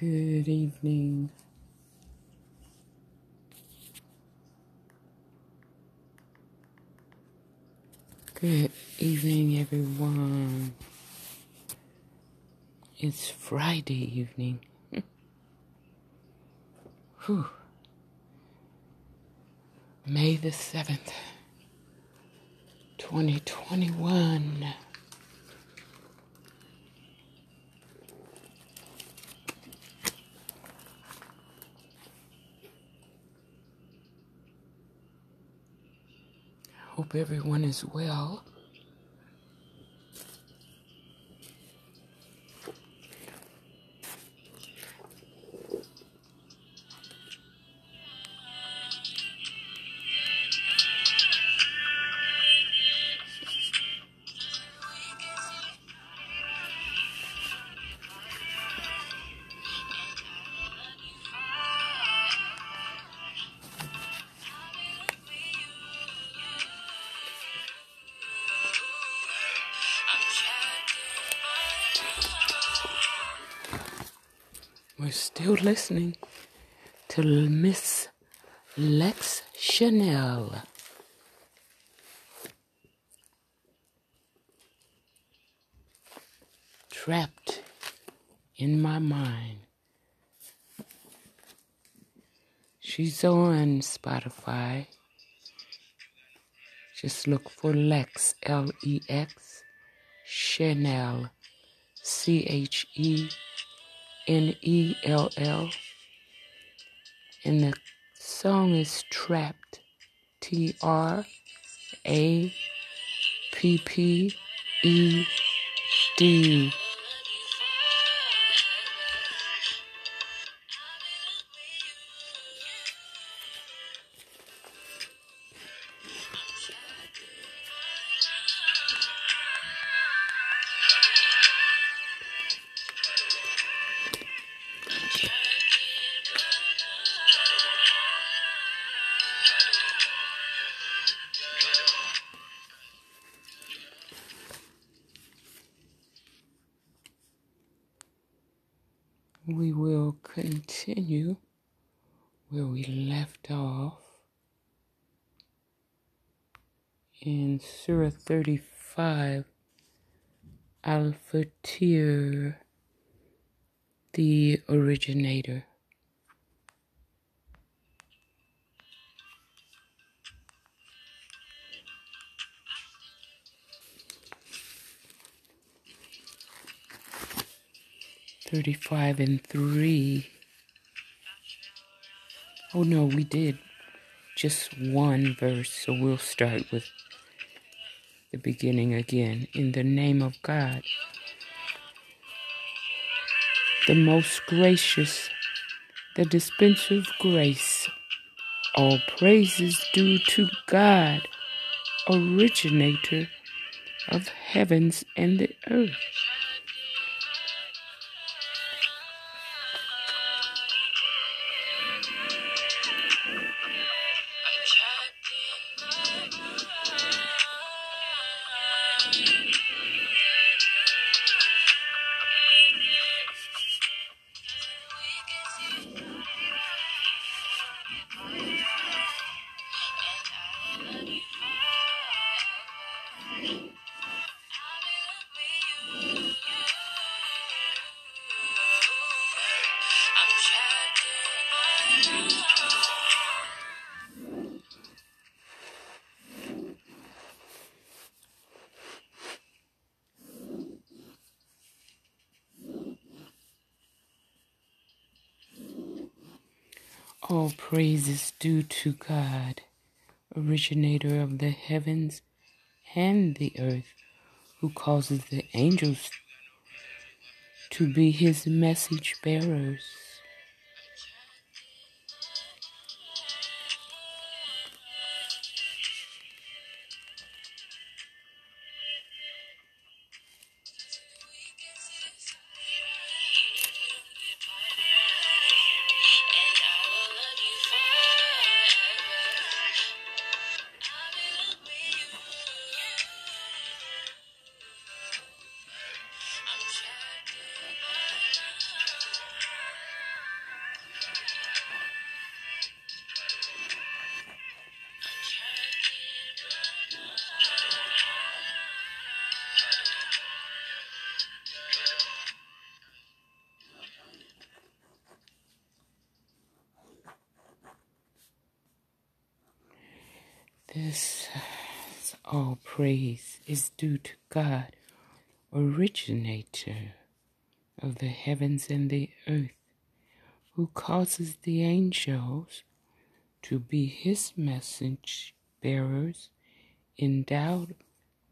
Good evening. Good evening, everyone. It's Friday evening. Whew. May the 7th, 2021. Hope everyone is well. We're listening to Miss Lex Chenell. Trapped in my mind. She's on Spotify. Just look for Lex, L E X, Chenell, C H E N E L L. And the song is Trapped, T R A P P E D. Thirty-five and three. Oh no, we did just one verse, so we'll start with the beginning again. In the name of God, the most gracious, the dispenser of grace. All praises due to God, originator of heavens and the earth. All praise is due to God, originator of the heavens and the earth, who causes the angels to be his message bearers. This all praise is due to God, originator of the heavens and the earth, who causes the angels to be his message bearers endowed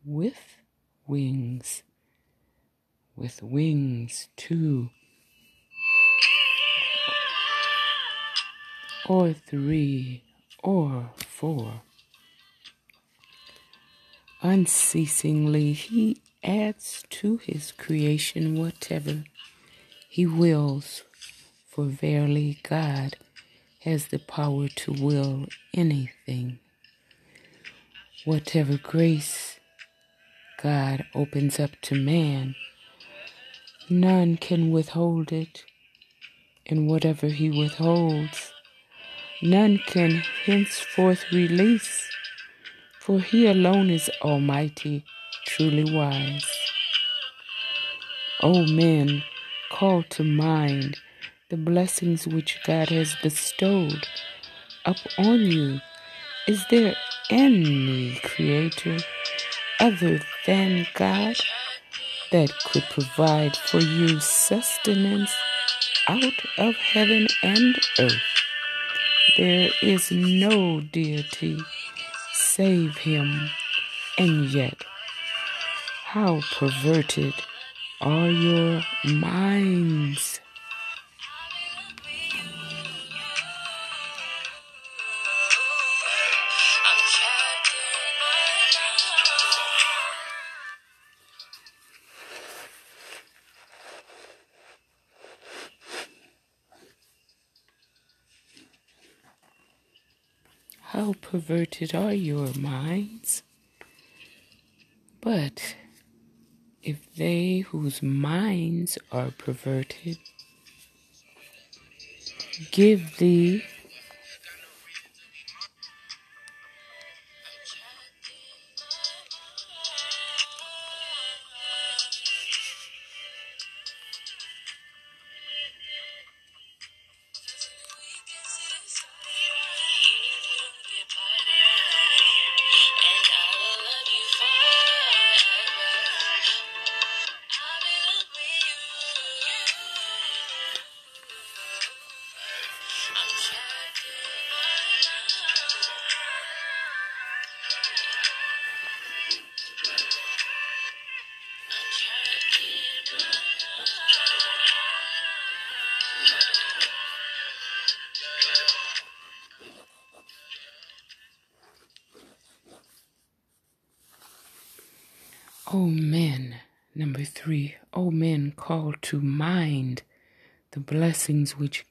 with wings, with wings two or three or four. Unceasingly, he adds to his creation whatever he wills, for verily God has the power to will anything. Whatever grace God opens up to man, none can withhold it, and whatever he withholds, none can henceforth release, for he alone is almighty, truly wise. O men, call to mind the blessings which God has bestowed upon you. Is there any creator other than God that could provide for you sustenance out of heaven and earth? There is no deity save him, and yet how perverted are your minds? Perverted are your minds? But if they whose minds are perverted give thee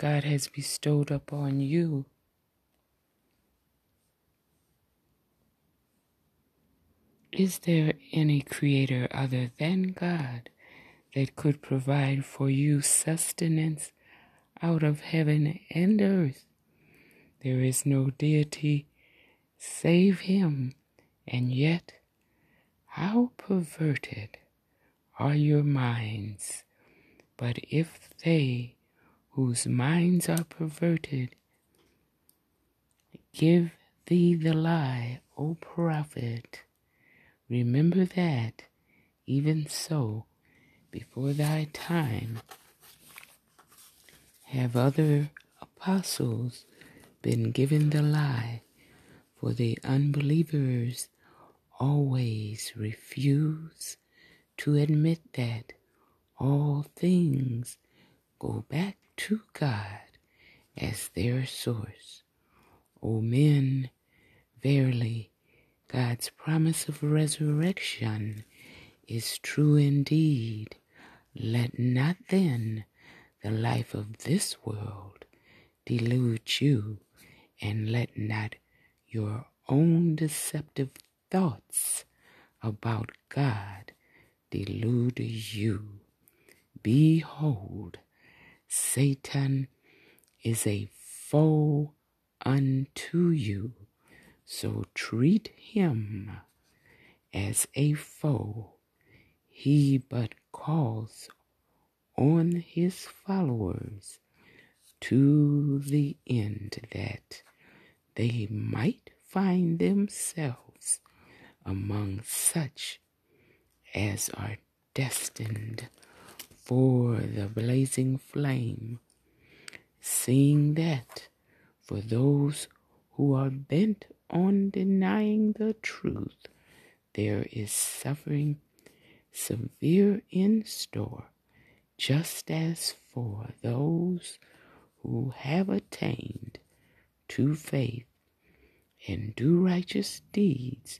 God has bestowed upon you. Is there any creator other than God that could provide for you sustenance out of heaven and earth? There is no deity save him, and yet how perverted are your minds! But if they whose minds are perverted. Give thee the lie, O prophet, remember that even so before thy time. Have other apostles been given the lie? For the unbelievers always refuse to admit that all things go back to God as their source. O men, verily, God's promise of resurrection is true indeed. Let not then the life of this world delude you, and let not your own deceptive thoughts about God delude you. Behold, Satan is a foe unto you, so treat him as a foe. He but calls on his followers to the end that they might find themselves among such as are destined for the blazing flame, seeing that for those who are bent on denying the truth, there is suffering severe in store, just as for those who have attained to faith and do righteous deeds,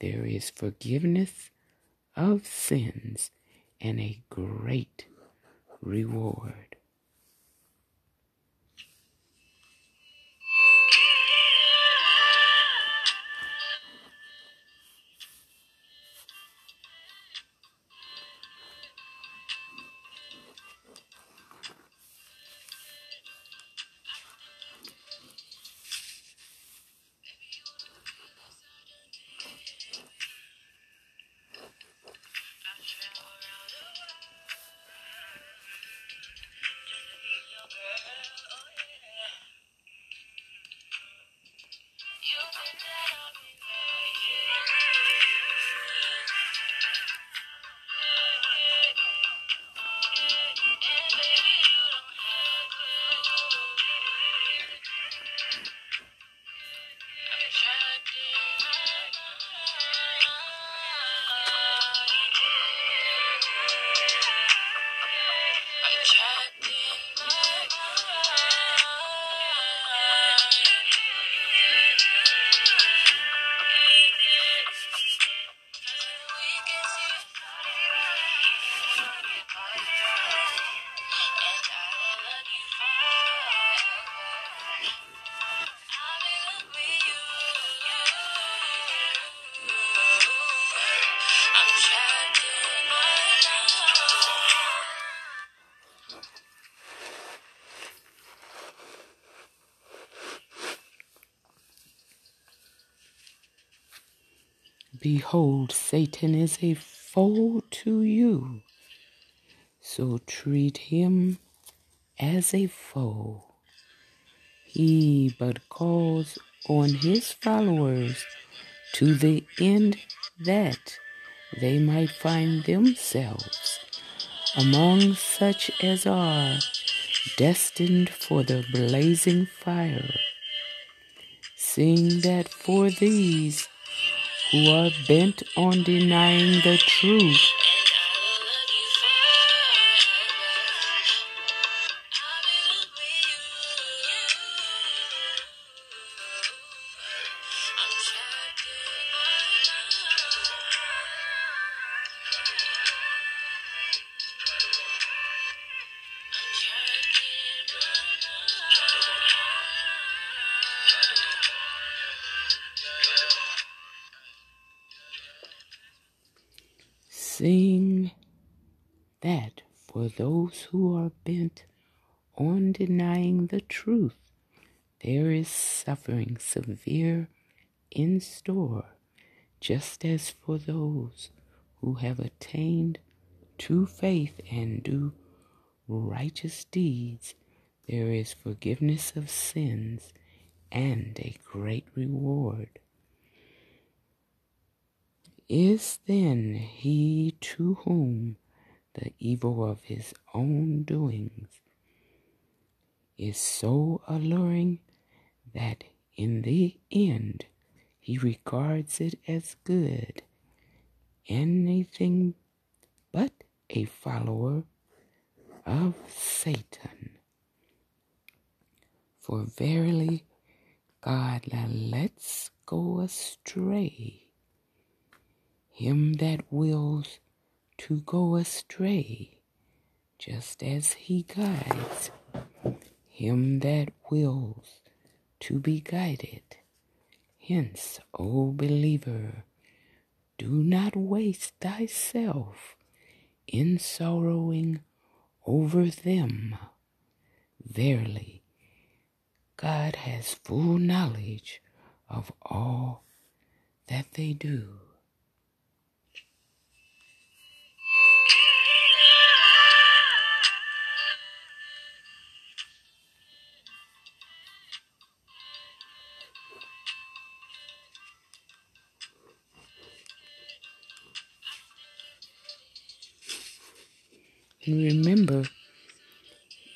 there is forgiveness of sins and a great reward. Behold, Satan is a foe to you. So treat him as a foe. He but calls on his followers to the end that they might find themselves among such as are destined for the blazing fire, seeing that for these who are bent on denying the truth. Who are bent on denying the truth, there is suffering severe in store, just as for those who have attained to faith and do righteous deeds, there is forgiveness of sins and a great reward. Is then he to whom the evil of his own doings is so alluring that in the end he regards it as good, anything but a follower of Satan. For verily God lets go astray him that wills to go astray, just as he guides him that wills to be guided. Hence, O believer, do not waste thyself in sorrowing over them. Verily, God has full knowledge of all that they do. And remember,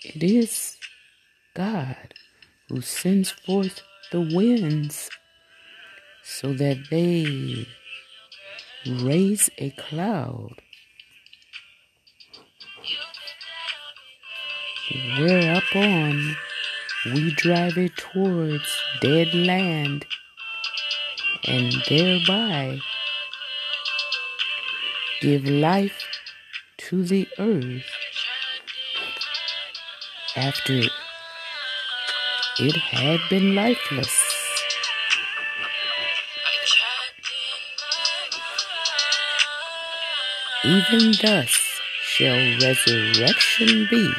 it is God who sends forth the winds so that they raise a cloud. Whereupon we drive it towards dead land and thereby give life to the earth after it had been lifeless. Even thus shall resurrection be.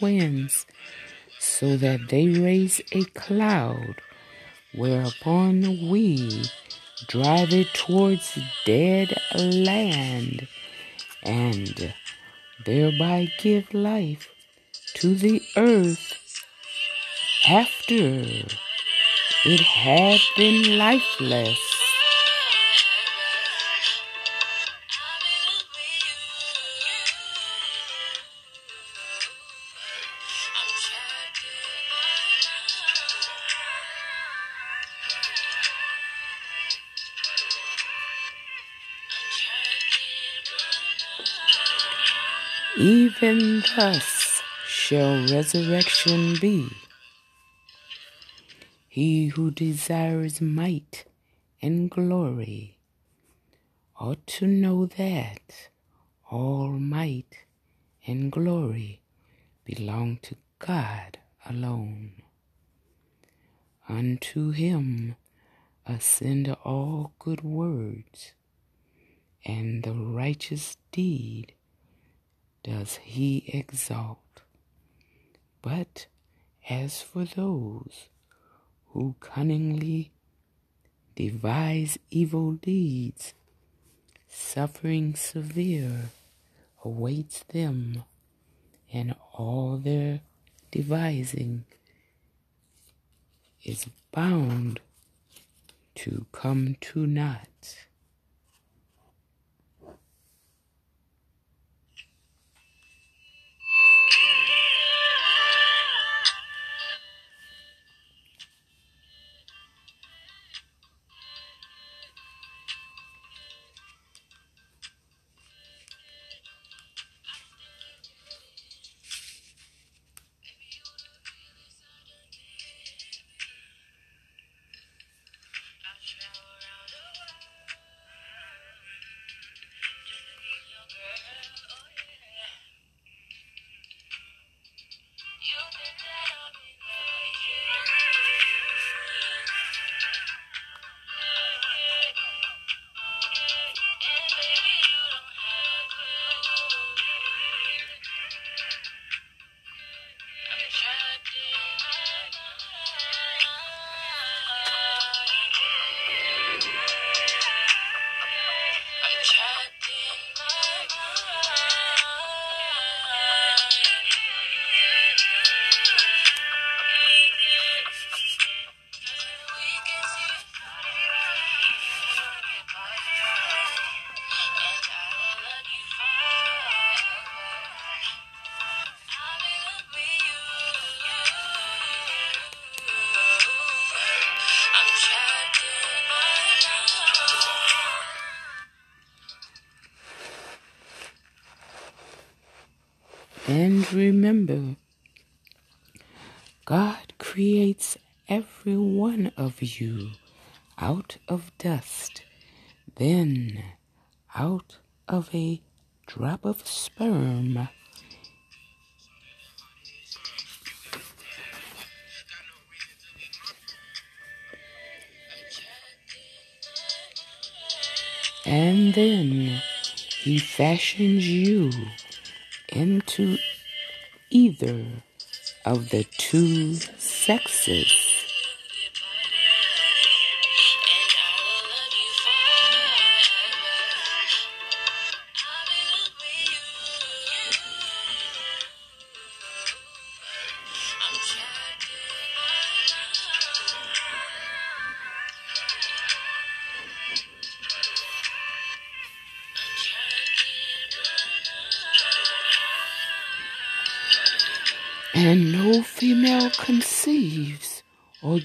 Winds so that they raise a cloud, whereupon we drive it towards dead land and thereby give life to the earth after it had been lifeless. Even thus shall resurrection be. He who desires might and glory ought to know that all might and glory belong to God alone. Unto him ascend all good words, and the righteous deed does he exalt. But as for those who cunningly devise evil deeds, suffering severe awaits them, and all their devising is bound to come to naught. of sperm. And then he fashions you into either of the two sexes.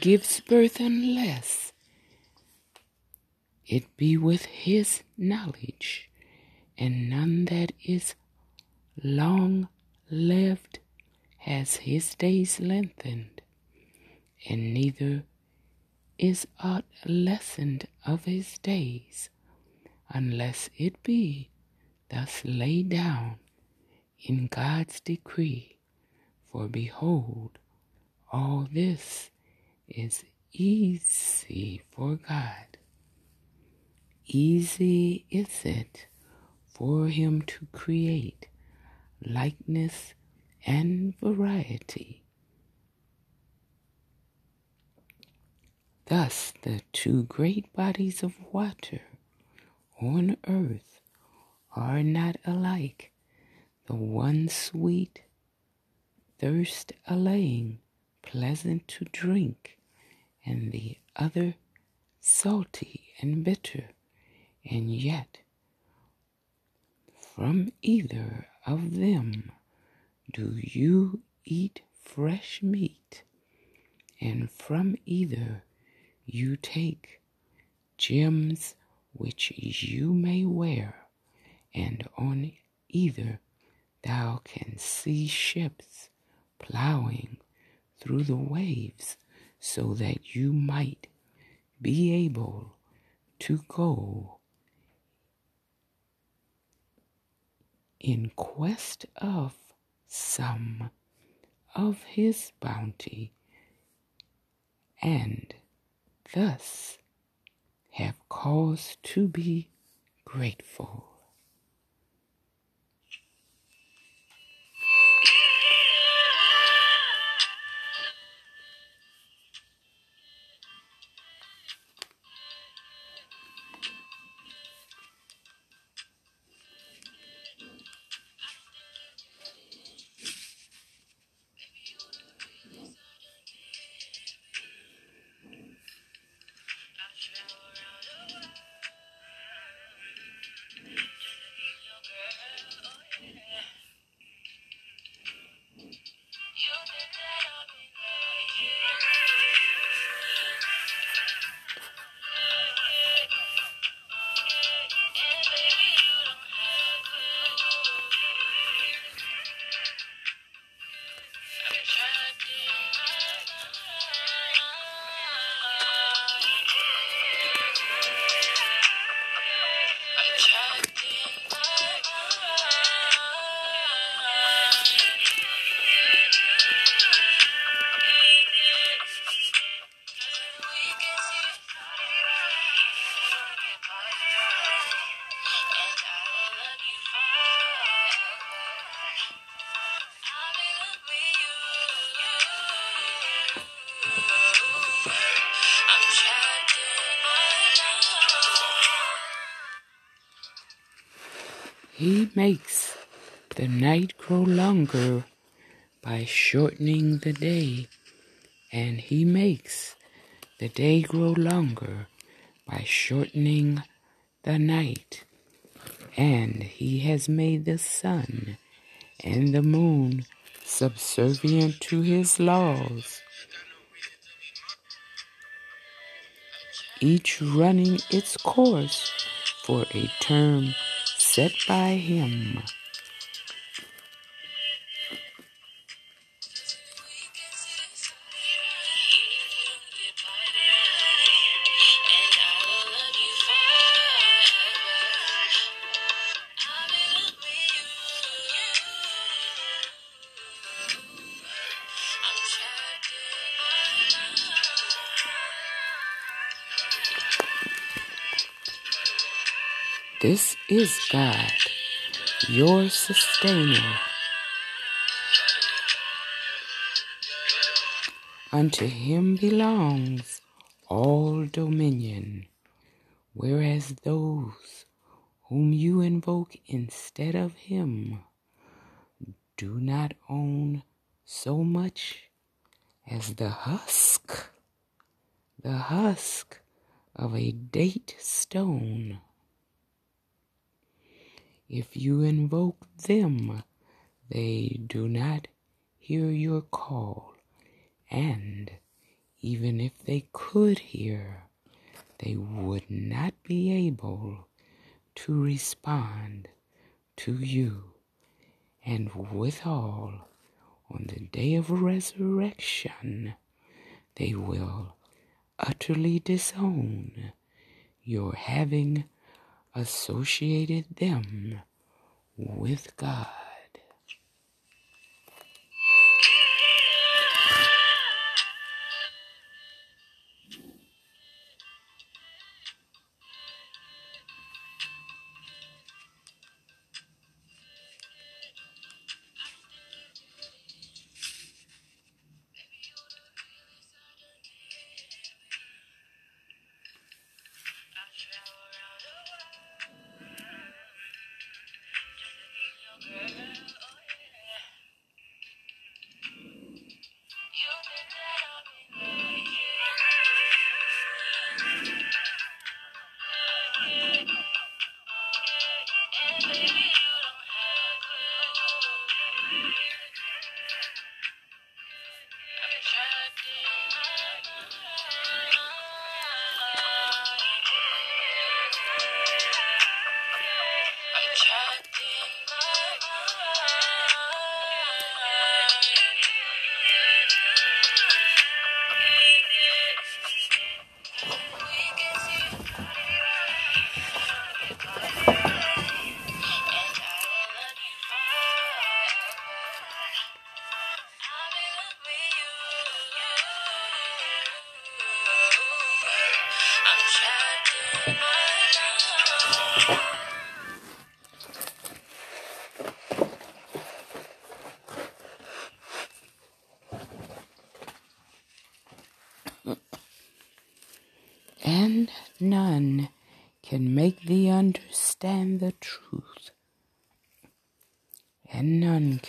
Gives birth unless it be with his knowledge, and none that is long lived has his days lengthened, and neither is aught lessened of his days, unless it be thus laid down in God's decree. For behold, all this is easy for God. Easy is it for him to create likeness and variety. Thus, the two great bodies of water on earth are not alike, the one sweet thirst allaying, pleasant to drink, and the other salty and bitter, and yet from either of them do you eat fresh meat, and from either you take gems which you may wear, and on either thou canst see ships plowing through the waves so that you might be able to go in quest of some of his bounty and thus have cause to be grateful. The day, and he makes the day grow longer by shortening the night. And he has made the sun and the moon subservient to his laws, each running its course for a term set by him. Is God, your sustainer. Unto him belongs all dominion, whereas those whom you invoke instead of him do not own so much as the husk, the husk of a date stone. If you invoke them, they do not hear your call, and even if they could hear, they would not be able to respond to you. And withal, on the day of resurrection, they will utterly disown your having associated them with God.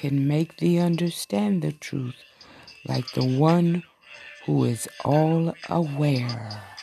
Can make thee understand the truth like the one who is all aware.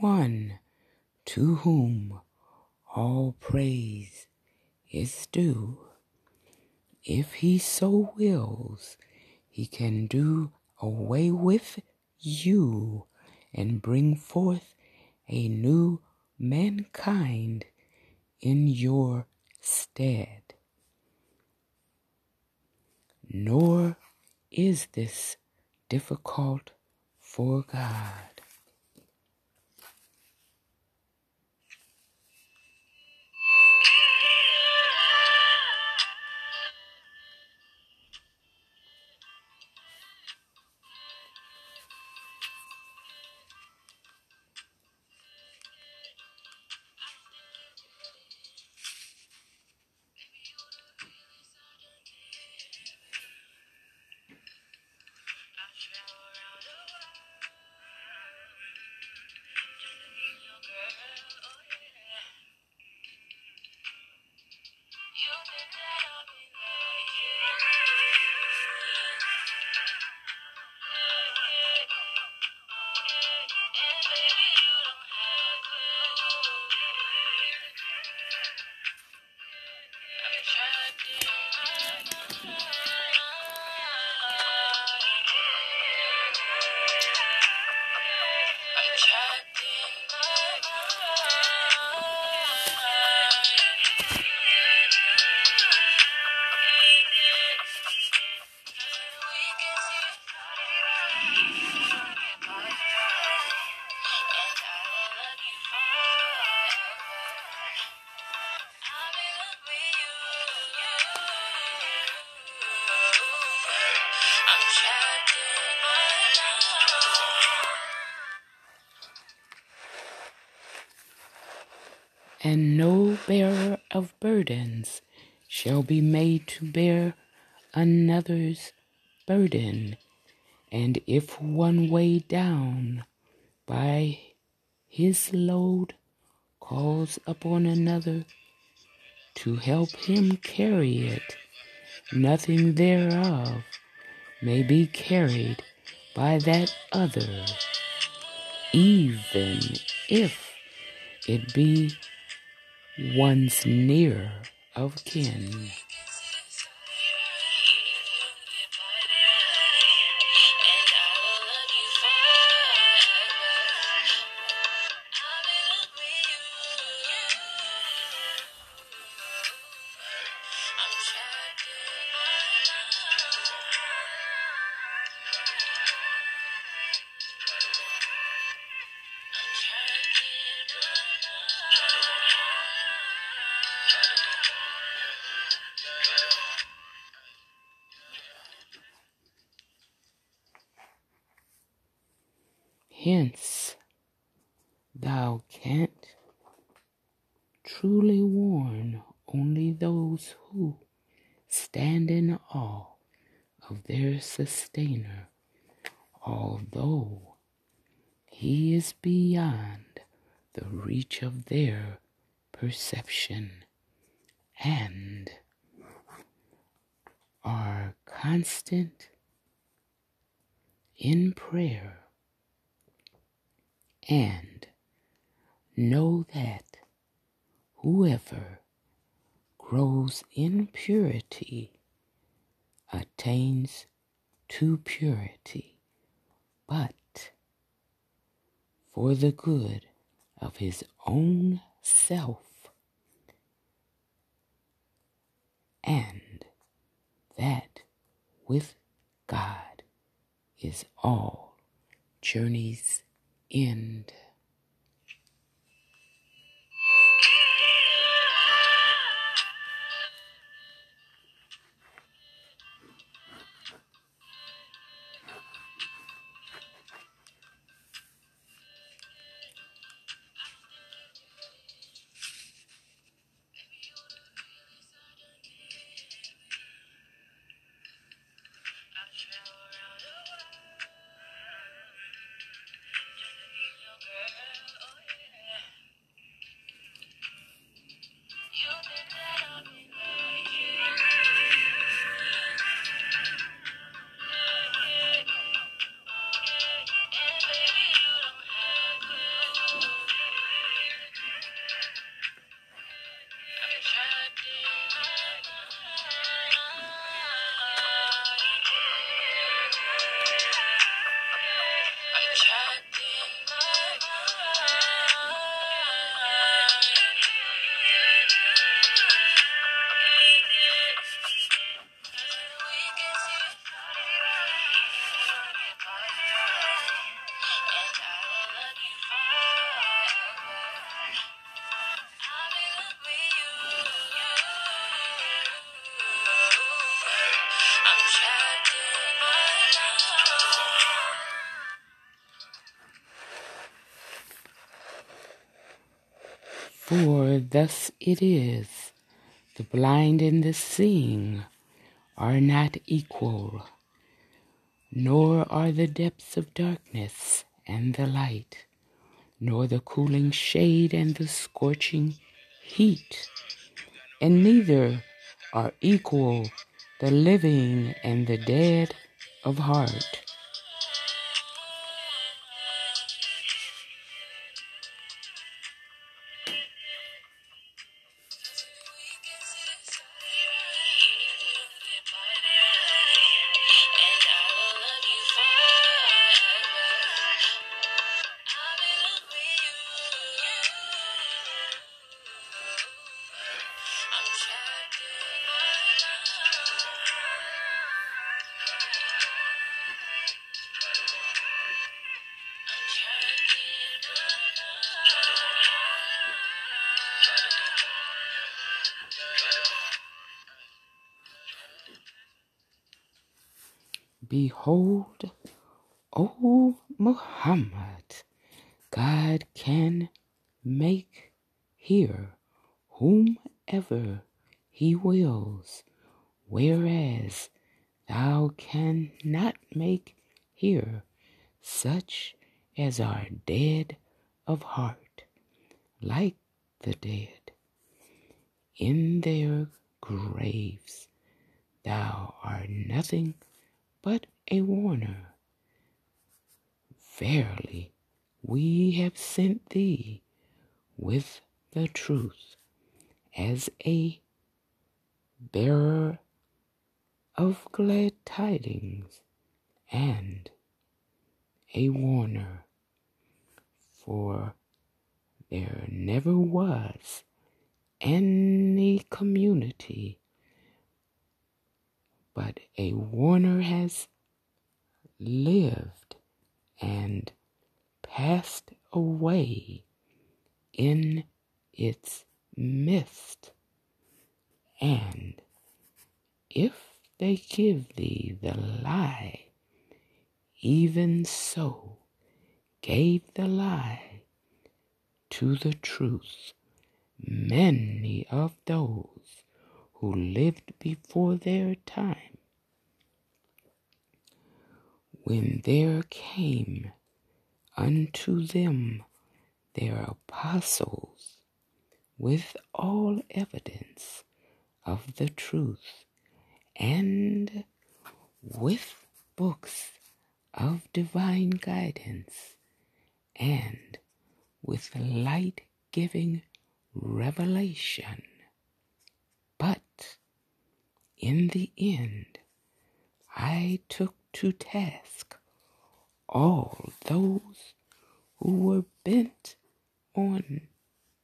One to whom all praise is due. If He so wills, He can do away with you and bring forth a new mankind in your stead. Nor is this difficult for God. Burdens shall be made to bear another's burden. And if one weighed down by his load calls upon another to help him carry it, nothing thereof may be carried by that other, even if it be one's near of kin. Sustainer, although he is beyond the reach of their perception and are constant in prayer and know that whoever grows in purity attains to purity, but for the good of his own self and that with God is all journeys end. Thus it is the blind and the seeing are not equal, nor are the depths of darkness and the light, nor the cooling shade and the scorching heat, and neither are equal the living and the dead of heart. As are dead of heart, like the dead, in their graves. Thou art nothing but a warner. Verily, we have sent thee with the truth as a bearer of glad tidings and a warner, for there never was any community, but a warner has lived and passed away in its midst. And if they give thee the lie, even so gave the lie to the truth many of those who lived before their time. When there came unto them their apostles with all evidence of the truth and with books of divine guidance and with light giving revelation. But in the end, I took to task all those who were bent on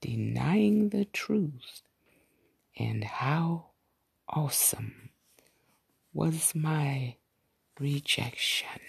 denying the truth and how awesome was my rejection.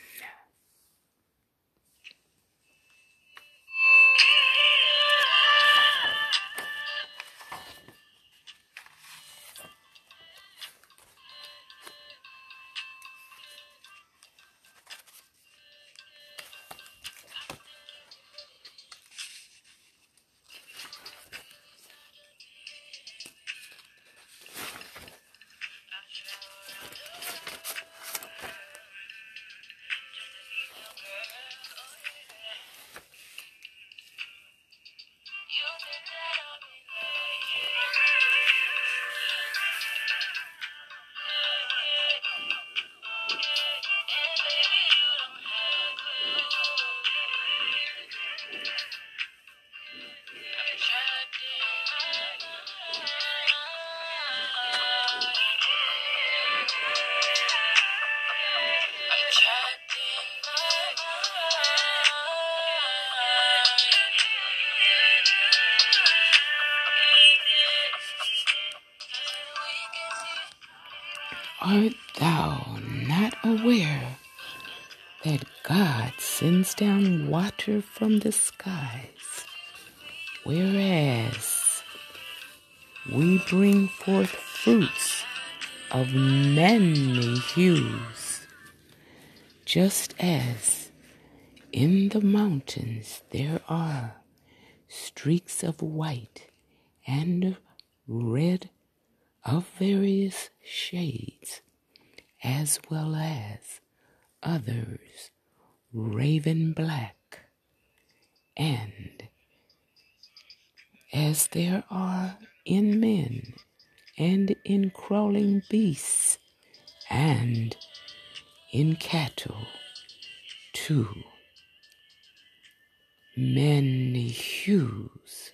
From the skies, whereas we bring forth fruits of many hues, just as in the mountains there are streaks of white and red of various shades, as well as others raven black, and as there are in men and in crawling beasts and in cattle, too. Many hues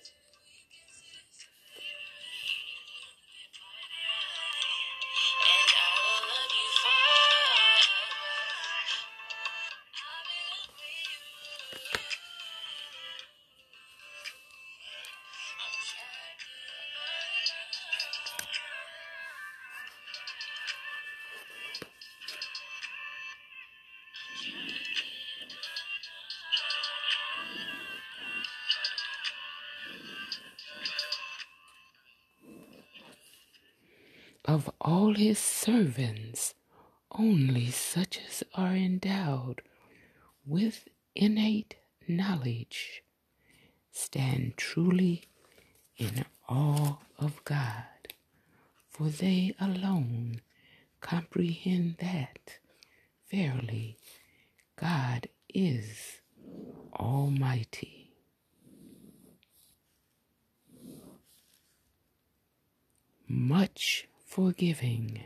all his servants, only such as are endowed with innate knowledge stand truly in awe of God, for they alone comprehend that, verily, God is Almighty. Much forgiving.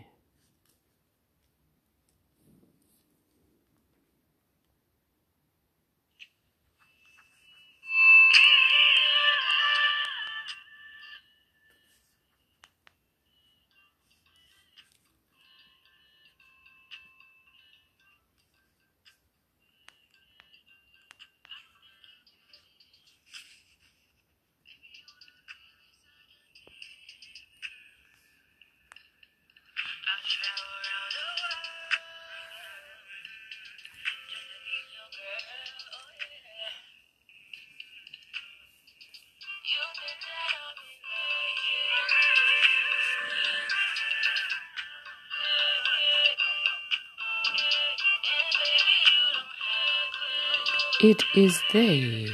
It is they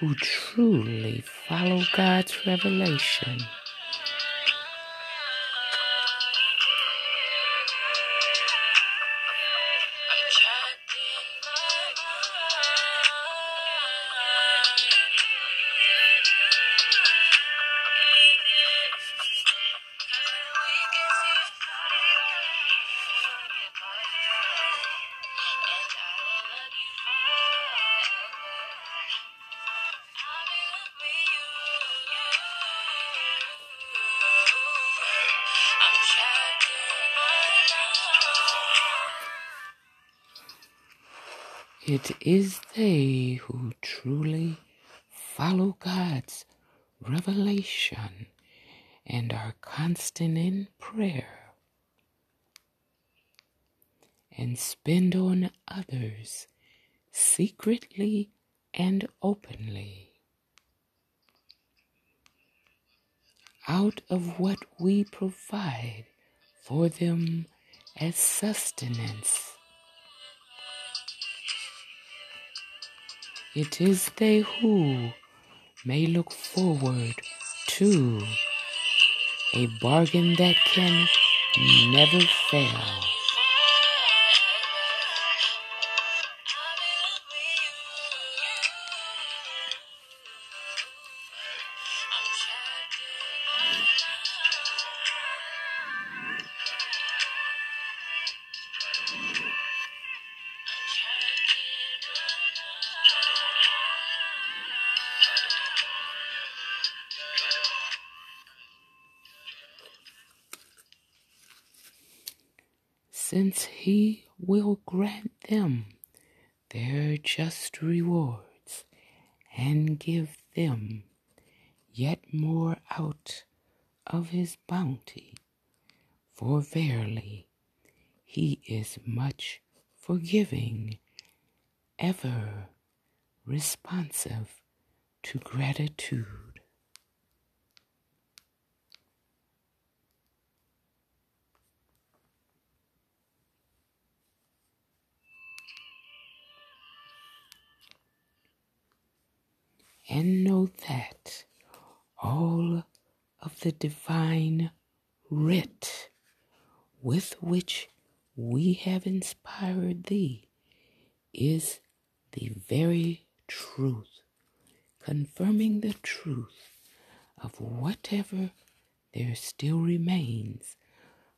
who truly follow God's revelation. It is they who truly follow God's revelation and are constant in prayer and spend on others secretly and openly. Out of what we provide for them as sustenance It is they who may look forward to a bargain that can never fail. Since he will grant them their just rewards and give them yet more out of his bounty. For verily, he is much forgiving, ever responsive to gratitude. And know that all of the divine writ with which we have inspired thee is the very truth, confirming the truth of whatever there still remains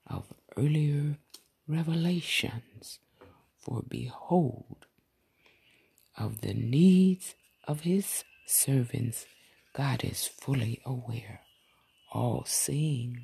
of earlier revelations. For behold, of the needs of his servants, God is fully aware, all seeing.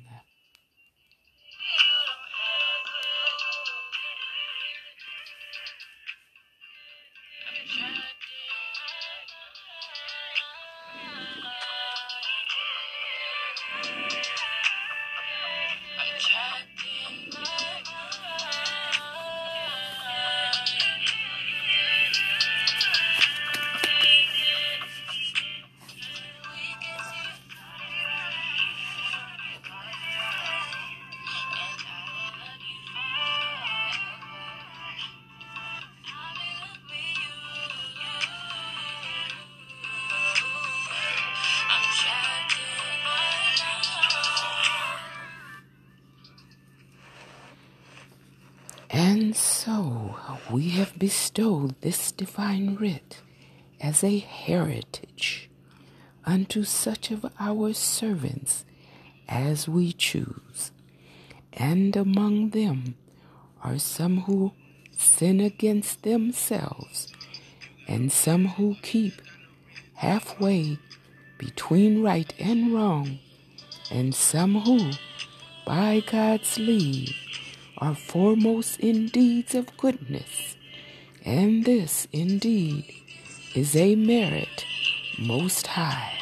Bestowed this divine writ as a heritage unto such of our servants as we choose. And among them are some who sin against themselves, and some who keep halfway between right and wrong, and some who, by God's leave, are foremost in deeds of goodness. And this, indeed, is a merit most high.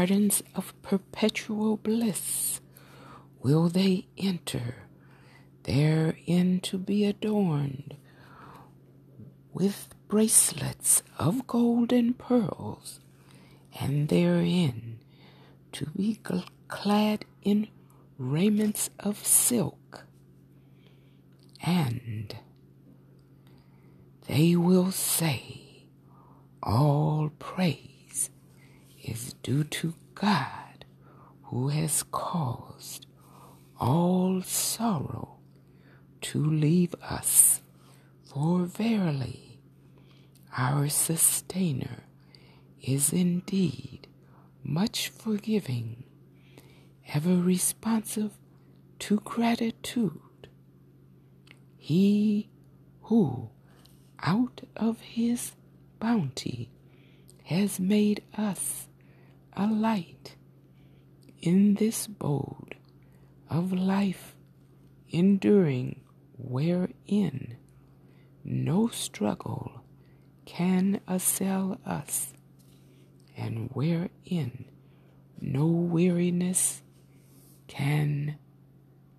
Gardens of perpetual bliss will they enter, therein to be adorned with bracelets of gold and pearls, and therein to be clad in raiments of silk. And they will say, All praise is due to God who has caused all sorrow to leave us. For verily our sustainer is indeed much forgiving, ever responsive to gratitude. He who out of his bounty has made us a light in this boat of life enduring wherein no struggle can assail us and wherein no weariness can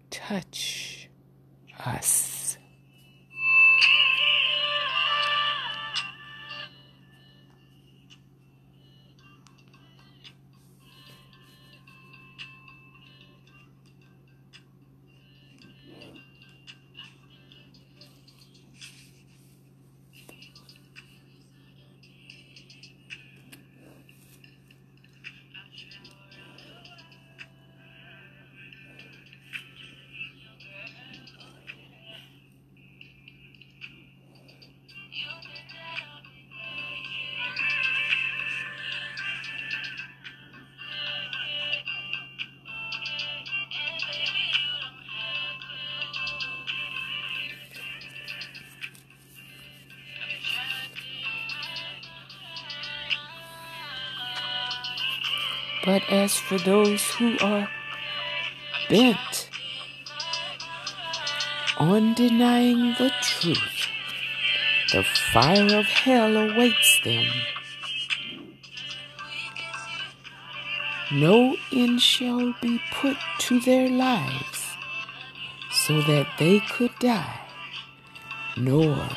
touch us. But as for those who are bent on denying the truth, the fire of hell awaits them. No end shall be put to their lives so that they could die, nor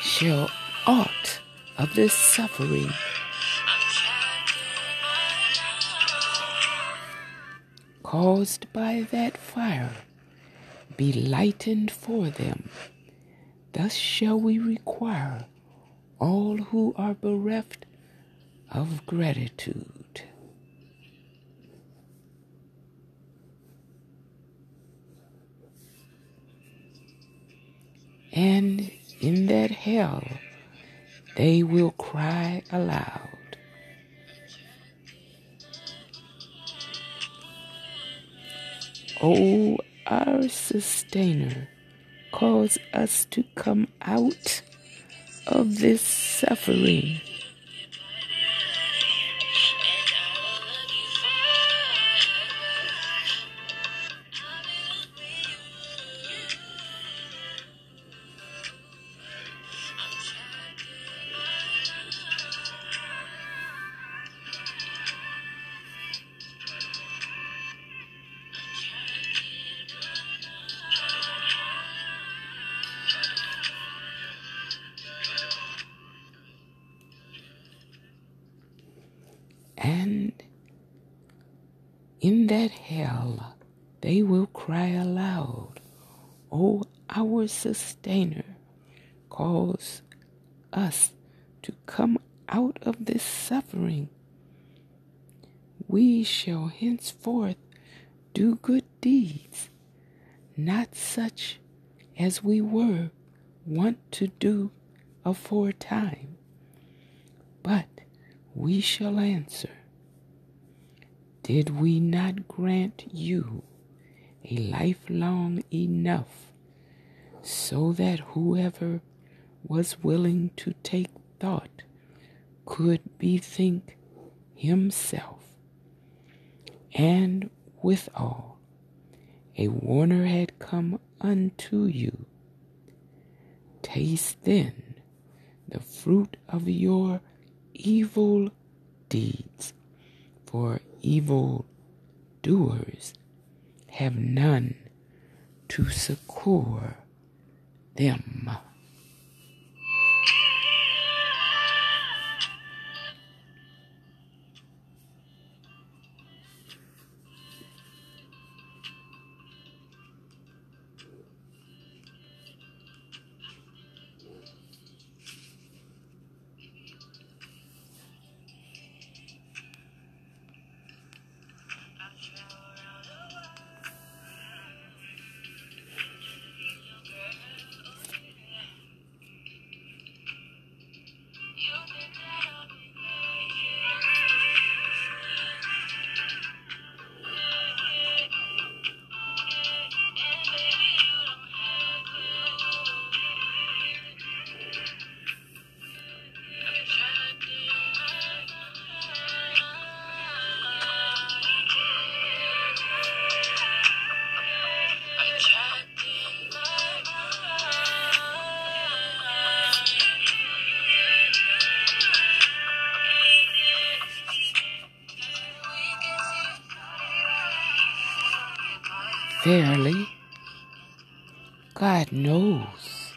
shall aught of this suffering caused by that fire be lightened for them. Thus shall we require all who are bereft of gratitude. And in that hell they will cry aloud. O our sustainer, cause us to come out of this suffering. In that hell they will cry aloud, O our sustainer, cause us to come out of this suffering. We shall henceforth do good deeds, not such as we were wont to do aforetime, but we shall answer, Did we not grant you a life long enough so that whoever was willing to take thought could bethink himself, and withal a warner had come unto you. Taste then the fruit of your evil deeds, for evil doers have none to succor them. Verily, God knows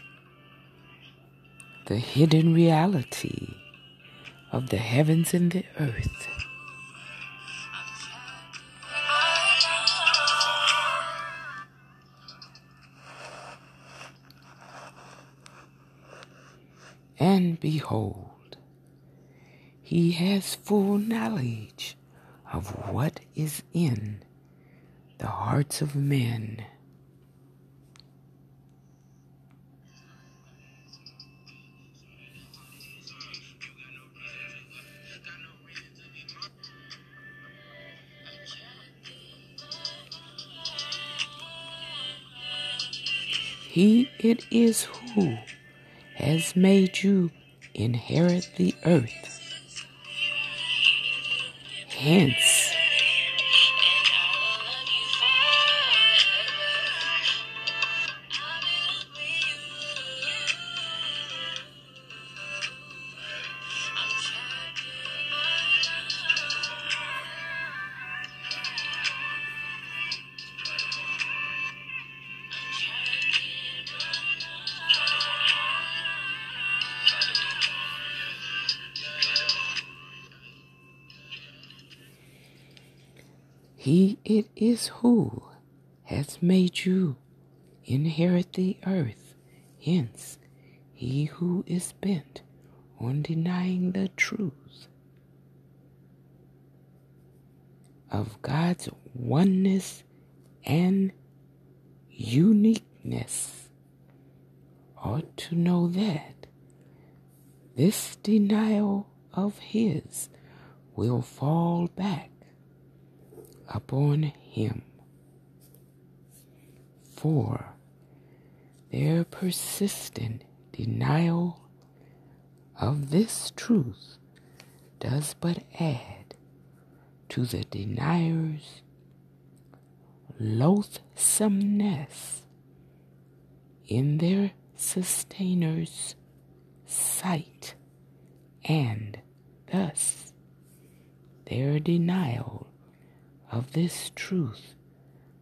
the hidden reality of the heavens and the earth. And behold, he has full knowledge of what is in hearts of men. He it is who has made you inherit the earth. Hence, it is who has made you inherit the earth. Hence, he who is bent on denying the truth of God's oneness and uniqueness ought to know that this denial of his will fall back upon him. For their persistent denial of this truth does but add to the denier's loathsomeness in their sustainers' sight, and thus their denial of this truth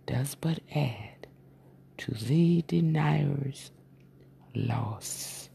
does but add to the denier's loss.